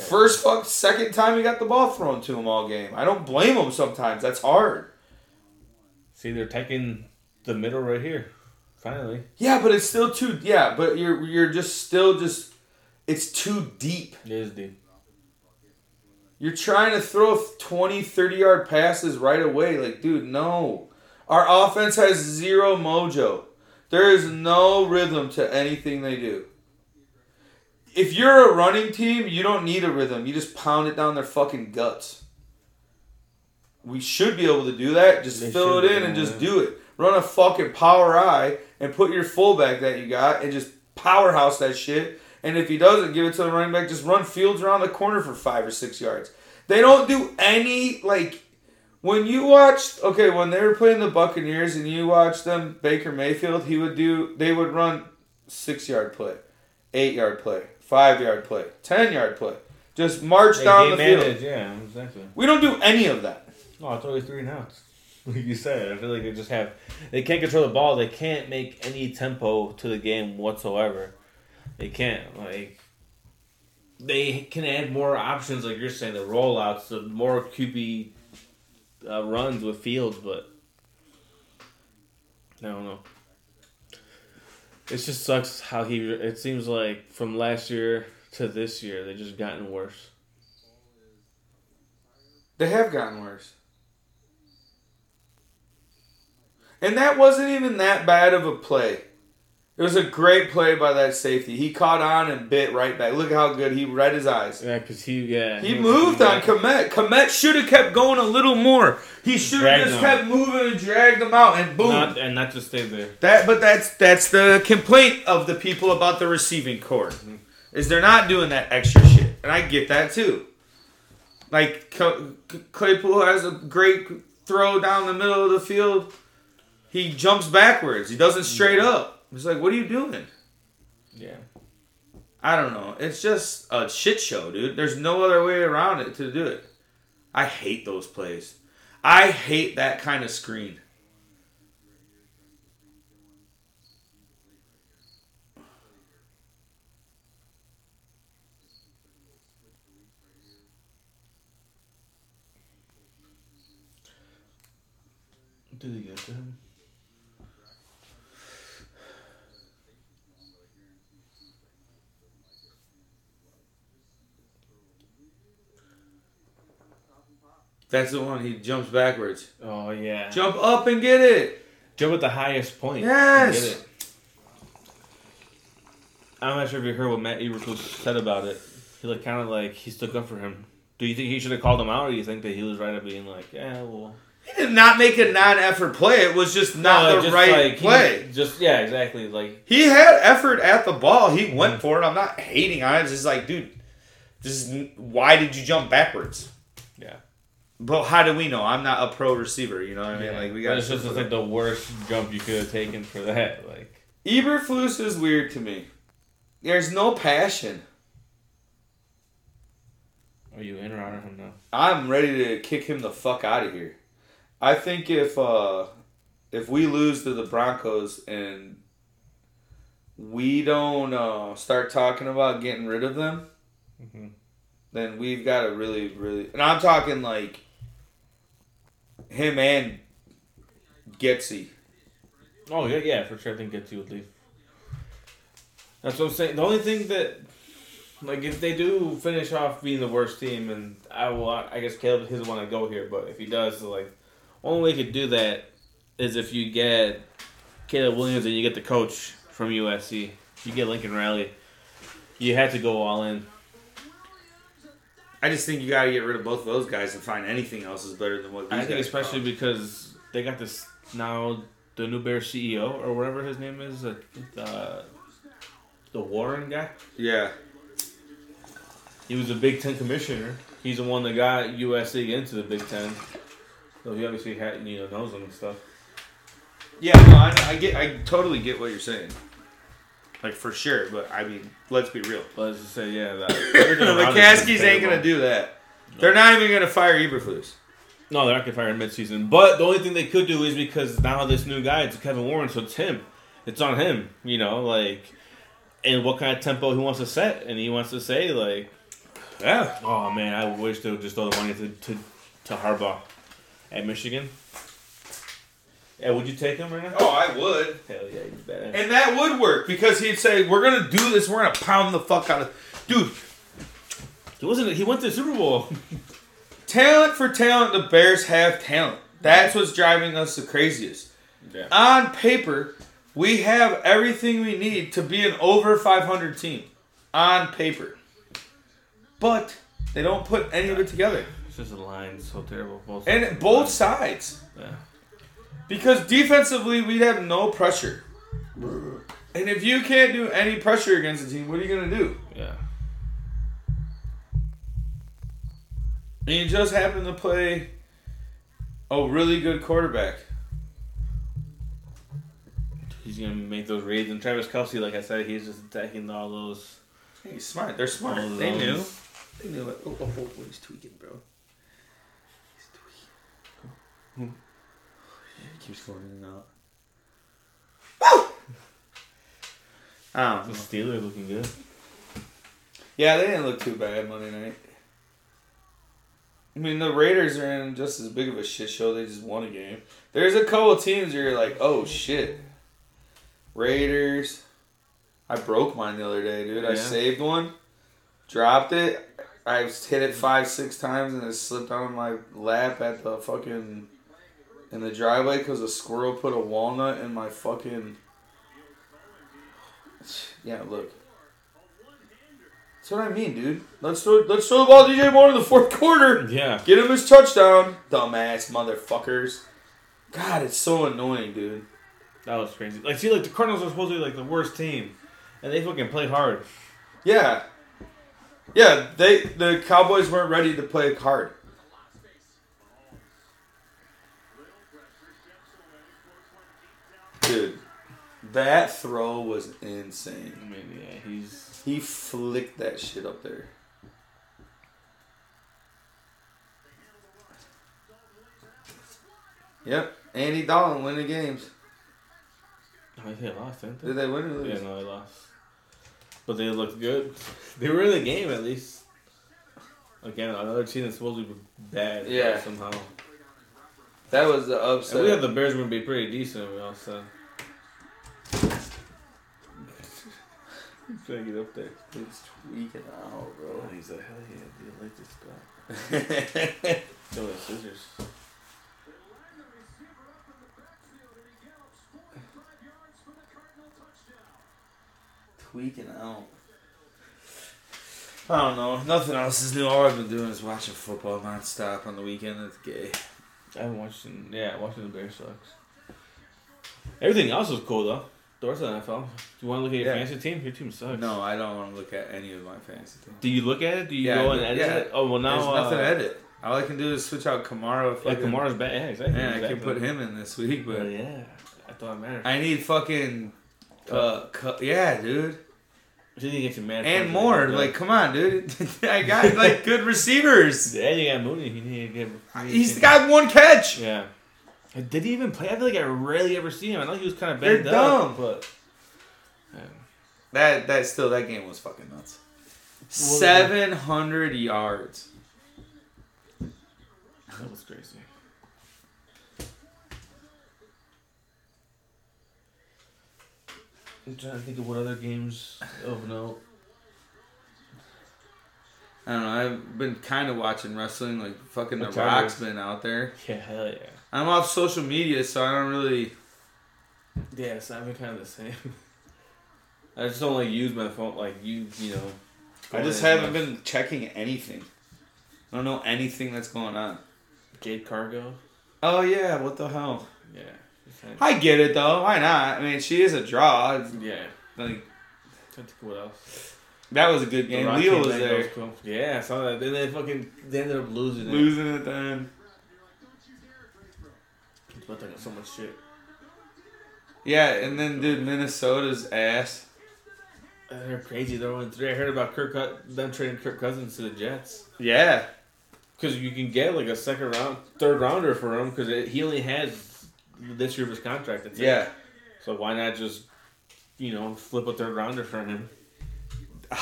First fuck second time he got the ball thrown to him all game. I don't blame him sometimes. That's hard. See, they're taking the middle right here. Finally, Yeah, but it's still too yeah, but you're you're just still just it's too deep. it is deep. You're trying to throw 20, 30 yard passes right away. Like, dude, no. Our offense has zero mojo. There is no rhythm to anything they do. If you're a running team, you don't need a rhythm. You just pound it down their fucking guts. We should be able to do that. Just They fill it be in and just do it. Run a fucking power eye and put your fullback that you got and just powerhouse that shit. And if he doesn't, give it to the running back. Just run fields around the corner for five or six yards. They don't do any like when you watched okay when they were playing the Buccaneers and you watched them Baker Mayfield he would do they would run six yard play, eight yard play, five yard play, ten yard play, just march They down the game field. yeah, exactly. We don't do any of that. No, it's always three and outs. Like you said, I feel like they just have they can't control the ball. They can't make any tempo to the game whatsoever. They can't like. They can add more options, like you're saying, the rollouts, the more QB uh, runs with Fields, but I don't know. It just sucks how he. It seems like from last year to this year, they just gotten worse. They have gotten worse. And that wasn't even that bad of a play. It was a great play by that safety. He caught on and bit right back. Look how good he read his eyes. Yeah, because he yeah He was- moved on Kmet. Kmet should have kept going a little more. He should have just kept moving and dragged him out and boom. Not, and not just stay there. That, but that's that's the complaint of the people about the receiving core, is they're not doing that extra shit, and I get that too. Like Claypool has a great throw down the middle of the field. he jumps backwards. He doesn't straight up. It's like, what are you doing? Yeah. I don't know. It's just a shit show, dude. There's no other way around it to do it. I hate those plays. I hate that kind of screen. Did he get to him? That's the one. He jumps backwards. Oh yeah. Jump up and get it. Jump at the highest point. Yes. Get it. I'm not sure if you heard what Matt Eberflus said about it. He like kind of like he stuck up for him. Do you think he should have called him out, or do you think that he was right at being like, yeah, well, He did not make a non-effort play. It was just not No, the just right like, he- play. just yeah, exactly. Like He had effort at the ball. He went for it. I'm not hating on it. It's just like, dude, this is why did you jump backwards? yeah, But how do we know? I'm not a pro receiver. You know what I mean? yeah. Like we got. it's just like the worst jump you could have taken for that. Like Eberflus is weird to me. There's no passion. are you in or out of him now? I'm ready to kick him the fuck out of here. I think if uh if we lose to the Broncos and we don't uh, start talking about getting rid of them, Mhm. then we've got to really, really, and I'm talking like him and Getsy. Oh yeah, yeah, for sure. I think Getty would leave. That's what I'm saying. The only thing that, like, if they do finish off being the worst team, and I will, I guess Caleb doesn't want to go here, but if he does, like, only way he could do that is if you get Caleb Williams and you get the coach from USC, you get Lincoln Riley. You had to go all in. I just think you got to get rid of both of those guys and find anything else is better than what these I think especially are. because they got this now the new Bear CEO or whatever his name is, uh, uh, the Warren guy. yeah. He was a Big Ten commissioner. He's the one that got USC into the Big Ten. So he obviously had you know knows them and stuff. Yeah, no, I, I get, I totally get what you're saying. Like for sure, but I mean, let's be real. Let's just say yeah, that the McCaskies ain't gonna do that. They're not even gonna fire Eberflus. No, they're not gonna fire him midseason. But the only thing they could do is because now this new guy, it's Kevin Warren, so it's him. It's on him, you know, like, and what kind of tempo he wants to set, and he wants to say like, Yeah. oh man, I wish they would just throw the money to to, to Harbaugh at Michigan. Yeah, would you take him right now? Oh, I would. Hell yeah, you bet. And that would work because he'd say, "We're gonna do this. We're gonna pound the fuck out of." Dude, He wasn't. He went to the Super Bowl. talent for talent, the Bears have talent. That's what's driving us the craziest. yeah. On paper, we have everything we need to be an over 500 team. On paper, but they don't put any of it together, It's just the line so terrible. Both and both sides. Yeah. Because defensively, we'd have no pressure. And if you can't do any pressure against the team, what are you gonna do? Yeah. And you just happen to play a really good quarterback. He's gonna make those raids, and Travis Kelce, like I said, he's just attacking all those. He's smart. They're smart. all they knew. They knew it. Oh, oh, oh, oh, he's tweaking, bro. He's tweaking. He keeps going in and out. Woo! I don't The know. Steelers looking good. Yeah, they didn't look too bad Monday night. I mean, the Raiders are in just as big of a shit show. They just won a game. There's a couple teams where you're like, oh shit. Raiders. I broke mine the other day, dude. I saved one, dropped it. I hit it five, six times, and it slipped on my lap at the fucking in the driveway because a squirrel put a walnut in my fucking. Yeah, look. That's what I mean, dude. Let's throw let's throw the ball to DJ Moore in the fourth quarter. Yeah. Get him his touchdown, dumbass motherfuckers. God, it's so annoying, dude. That was crazy. Like, see, like the Cardinals are supposed to be like the worst team, and they fucking played hard. Yeah, yeah. They the Cowboys weren't ready to play hard. That throw was insane. I mean, yeah, he's He flicked that shit up there. Yep, Andy Dalton winning games. I think they lost, didn't they? Did they win or Yeah, no, they lost. But they looked good. They were in the game at least. Again, another team that's supposed to be bad. Yeah. Somehow. That was the And upset. we had the Bears would be pretty decent. We also. Trying to get up there. It's tweaking out, bro. Oh, he's like, hell yeah, dude, I like this guy. bro. Go with scissors. tweaking out. I don't know. Nothing else is new. All I've been doing is watching football nonstop on the weekend. It's gay. I haven't watched. it- Yeah, watching the Bears sucks. Everything else was cool though. Rest of the NFL. Do you want to look at your Yeah. fantasy team? Your team sucks. No, I don't want to look at any of my fantasy teams. Do you look at it? Do you Yeah, go I and edit Yeah. it? Oh well, now There's nothing uh, to edit. All I can do is switch out Kamara. Yeah, Kamara's bad. Yeah, exactly. Yeah, I exactly. can put him in this week, But but yeah, I thought it mattered. I need fucking. Uh, cu- yeah, dude, I think you get your man and more. Like, come on, dude. I got like good receivers. yeah, you got Mooney. You need to get. you need to He's got one catch. Yeah. Did he even play? I feel like I rarely ever see him. I know he was kind of They're banged dumb. up, but yeah. That that still that game was fucking nuts. Seven hundred yards. that was crazy. I'm trying to think of what other games. Oh no. I don't know. I've been kind of watching wrestling. Like fucking The What Rock's time been out there. Yeah, hell yeah. I'm off social media, so I don't really. Yeah, it's not even kind of the same. I just don't like use my phone like you. You know. I just haven't been checking anything. I don't know anything that's going on. Jade Cargo. Oh yeah, what the hell? Yeah. I get it though. Why not? I mean, she is a draw. It's Yeah. like Trying to think of what else. that was a good game. Leo was thing, that there, cool. Yeah, I saw that. Then they fucking they ended up losing it. losing it then. But they got so much shit. Yeah, and then dude, Minnesota's ass. Uh, They're crazy. They're only three. I heard about Kirk, them trading Kirk Cousins to the Jets Yeah, because you can get like a second round, third rounder for him because he only has this year of his contract. That's it. yeah. So why not just you know flip a third rounder for him?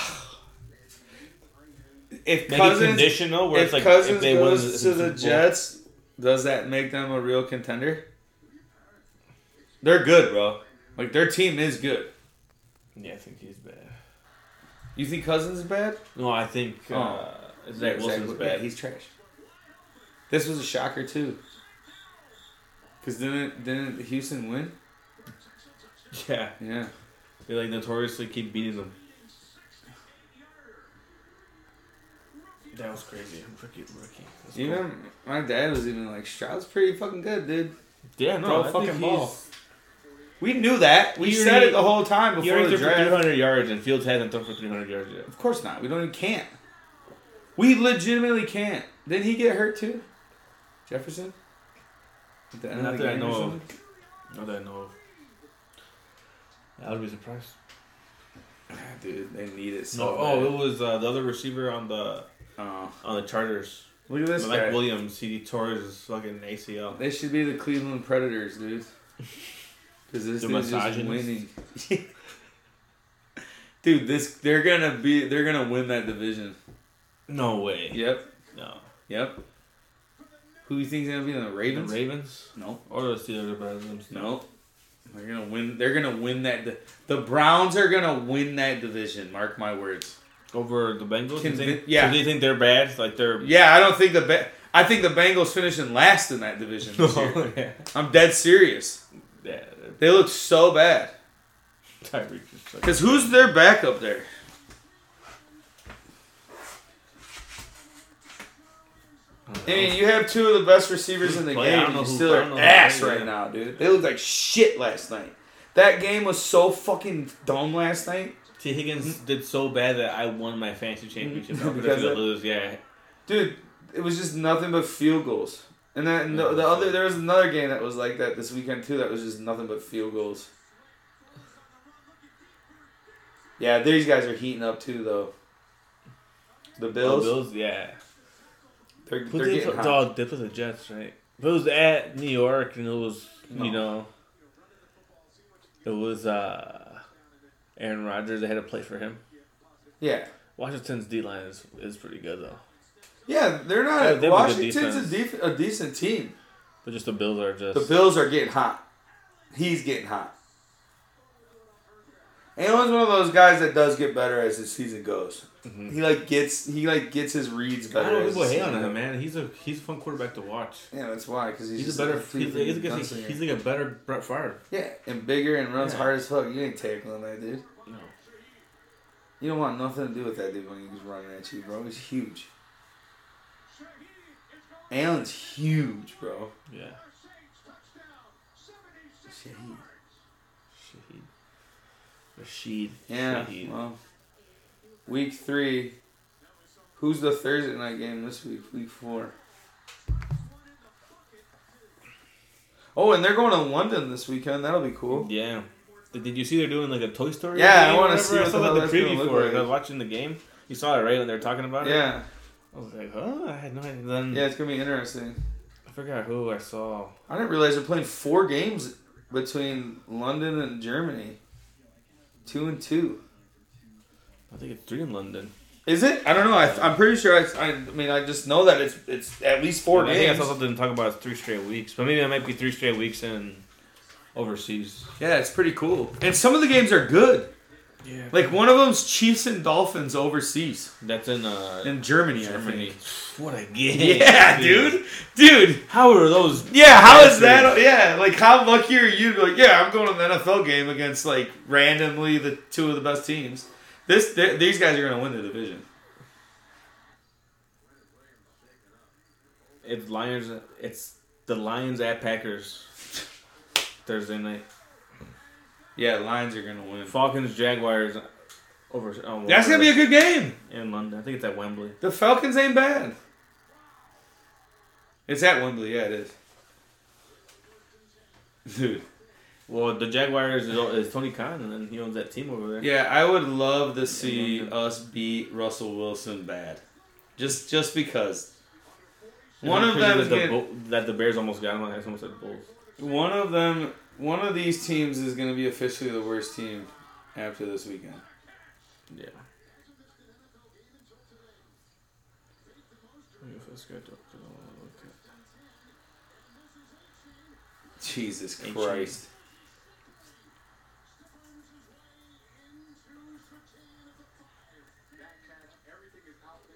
If Maybe Cousins, conditional where if it's like Cousins if they win goes the to the Jets, does that make them a real contender? They're good, bro. Like their team is good. Yeah, I think he's bad. You think Cousins is bad? No, I think uh, Oh. Zach Wilson's bad. Yeah, he's trash. This was a shocker too. Cause didn't didn't Houston win? yeah, Yeah. they like notoriously keep beating them. That was crazy. Rookie, rookie. That's cool. Even my dad was even like Stroud's pretty fucking good, dude. Yeah, Throw no, I fucking think ball. he's- We knew that. We He said already- it the whole time He before already the threw for draft. 300 yards, and Fields hasn't thrown for 300 yards yet. Of course not. We don't even can't. We legitimately can't. Didn't he get hurt too? Jefferson? At the end Not of the that I game or know of. Not that I know of. I would be surprised. Ah, Dude, they need it No, so oh, it was uh, the other receiver on the Oh. on the Chargers. Look at this Mike guy. Williams. He tore is fucking ACL. They should be the Cleveland Predators, dude. Because this The dude's just winning. dude, this they're gonna be they're gonna win that division. No way. Yep. No. Yep. Who do you think's gonna be in the The Ravens? Ravens no. or the Steelers are better. No. They're gonna win. They're gonna win that. di- The Browns are gonna win that division. Mark my words. Over the Bengals. You Convi- think, yeah. So do you think they're bad? Like they're. Yeah, I don't think the. Ba- I think the Bengals finishing last in that division this year. Oh, yeah. I'm dead serious. Yeah. They look so bad. Tyreek Cause who's their backup there? I mean, you have two of the best receivers in the game. and You still are don't know who ass right now, dude. They looked like shit last night. That game was so fucking dumb last night. T. Higgins mm-hmm. did so bad that I won my fantasy championship. Mm-hmm. Because because of- of lose, yeah. Dude, it was just nothing but field goals. And then the, mm-hmm. the other there was another game that was like that this weekend too. That was just nothing but field goals. Yeah, these guys are heating up too, though. The Bills, Oh, Bills, yeah. they're, Who they're they getting put, hot. they put the Jets, right? If it was at New York and it was, No. you know, it was uh, Aaron Rodgers, they had to play for him. Yeah, Washington's D line is, is pretty good, though. yeah, they're Yeah, not. they have a Washington's a, def- a decent team. But just the Bills are just. The Bills are getting hot. He's getting hot. Allen's one of those guys that does get better as the season goes. Mhm. He like gets he like gets his reads I better. don't as people hate on him, man. He's a he's a fun quarterback to watch. Yeah, that's why because he's, He's, a better. like He's, freaking he's, he's, he's like a better Brett Favre. yeah, and bigger and runs Yeah. hard as fuck. You ain't tackling that dude. No. You don't want nothing to do with that dude when he's running at you, bro. He's huge. Allen's huge, bro. Yeah. Shit. Shaheed. Rashid. Yeah. Shaheed. Well, week three. Who's the Thursday night game this week? Week four. Oh, and they're going to London this weekend. That'll be cool. Yeah. Did, you see they're doing like a Toy Story? Yeah, I or wanna see I saw the like the preview for it. like. I was watching the game. You saw it right when they were talking about it. Yeah. I was like, huh? I had no idea. Then Yeah, it's gonna be interesting. I forgot who I saw. I didn't realize they're playing four games between London and Germany. Two and two. I think it's three in London. Is it? I don't know. I, I'm pretty sure. I, I mean, I just know that it's it's at least four I think I saw something talk about it's three straight weeks, but maybe it might be three straight weeks in overseas. Yeah, it's pretty cool. And some of the games are good. Yeah. Like one of them's Chiefs and Dolphins overseas That's in uh in Germany. Germany. I What a game. Yeah, dude, dude. How are those? Yeah, how is Bastards. that? Yeah, like how lucky are you? Like, yeah, I'm going to an NFL game against like randomly the two of the best teams. This, these guys are going to win the division. It's Lions. It's the Lions at Packers Thursday night. Yeah, Lions are going to win. Falcons Jaguars over. Oh, That's going to be a good game. in London. I think it's at Wembley. The Falcons ain't bad. It's at Wembley. Yeah, it is. Dude. Well, the Jaguars is, is Tony Khan, and then he owns that team over there. Yeah, I would love to see us beat Russell Wilson bad. Just just because. Isn't One of them that is the, Bull- that the Bears almost got him. I almost said Bulls. One of them one of these teams is going to be officially the worst team after this weekend. Yeah. If it's good, I'll look at- Jesus Christ.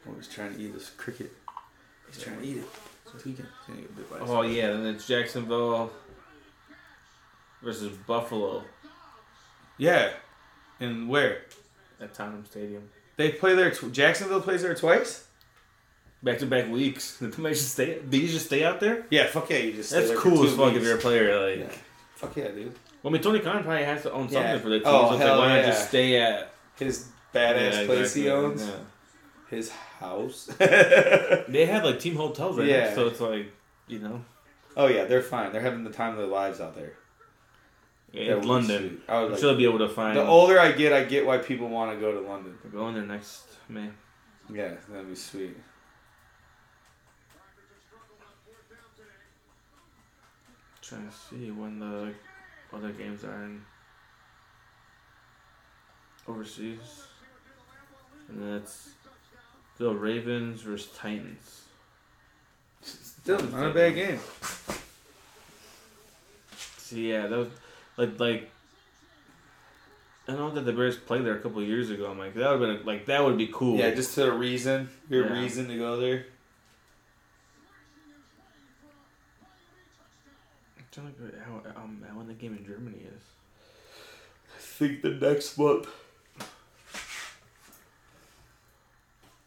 Oh, he's trying to eat this cricket. He's trying to eat it. So he can, he's gonna get bit by Oh yeah, and it's Jacksonville versus Buffalo Yeah. And where? at Tottenham Stadium. They play there. Tw- Jacksonville plays there twice. Back to back weeks. Did they just stay? Did you just stay out there? Yeah, fuck yeah, you just. stay That's there for cool two as fuck if weeks. you're a player. Like, Yeah. Fuck yeah, dude. well, I mean, Tony Khan probably has to own something Yeah. for the oh, team. Oh, so it's hell like, why yeah. not just stay at His badass Yeah, place he owns. Yeah. His house. They have like team hotels right Yeah. now, so it's like you know, oh yeah, they're fine. They're having the time of their lives out there. In London. I would like- they'll be able to find. the older I get, I get why people want to go to London. We're going there next May. Yeah, that'd be sweet. Trying to see when the other games are in overseas, and that's the Ravens versus Titans. Still not a bad game. See, yeah, was like like. I know that the Bears played there a couple years ago. I'm like, that would have been like that would be cool. Yeah, just to a reason. Your Yeah. reason to go there. I'm trying to figure how um when the game in Germany is. I think the next month.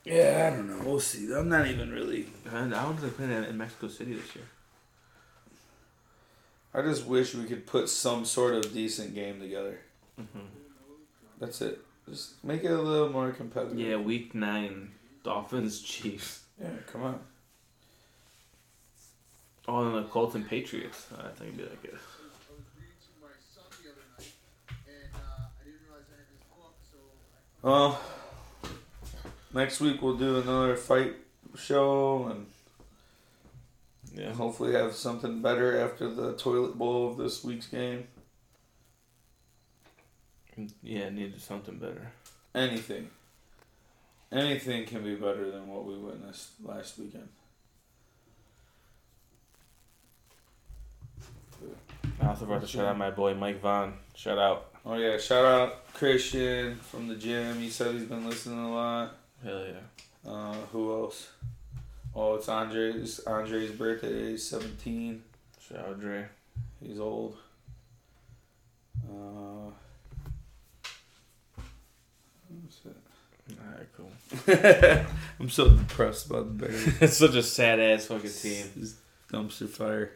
Yeah, I don't know. We'll see. I'm not even really. I wonder if they play in Mexico City this year. I just wish we could put some sort of decent game together. hmm That's it. Just make it a little more competitive. Yeah, week nine, Dolphins Chiefs. Yeah, come on. Oh, and the Colts and Patriots. I think it'd be like it. I was reading to my son the other night, and uh, I didn't realize I had this book, so I Well, next week we'll do another fight show and Yeah. hopefully have something better after the toilet bowl of this week's game. Yeah, needed something better. Anything. Anything can be better than what we witnessed last weekend. I also about to shout out my boy Mike Vaughn. Shout out. Oh yeah, shout out Christian from the gym. He said he's been listening a lot. Hell yeah. Uh, who else? Oh, it's Andre's Andre's birthday. He's seventeen. Shout out Dre. He's old. Uh, what's Alright, cool. I'm so depressed about the Bears. it's such a sad ass fucking team. This dumpster fire.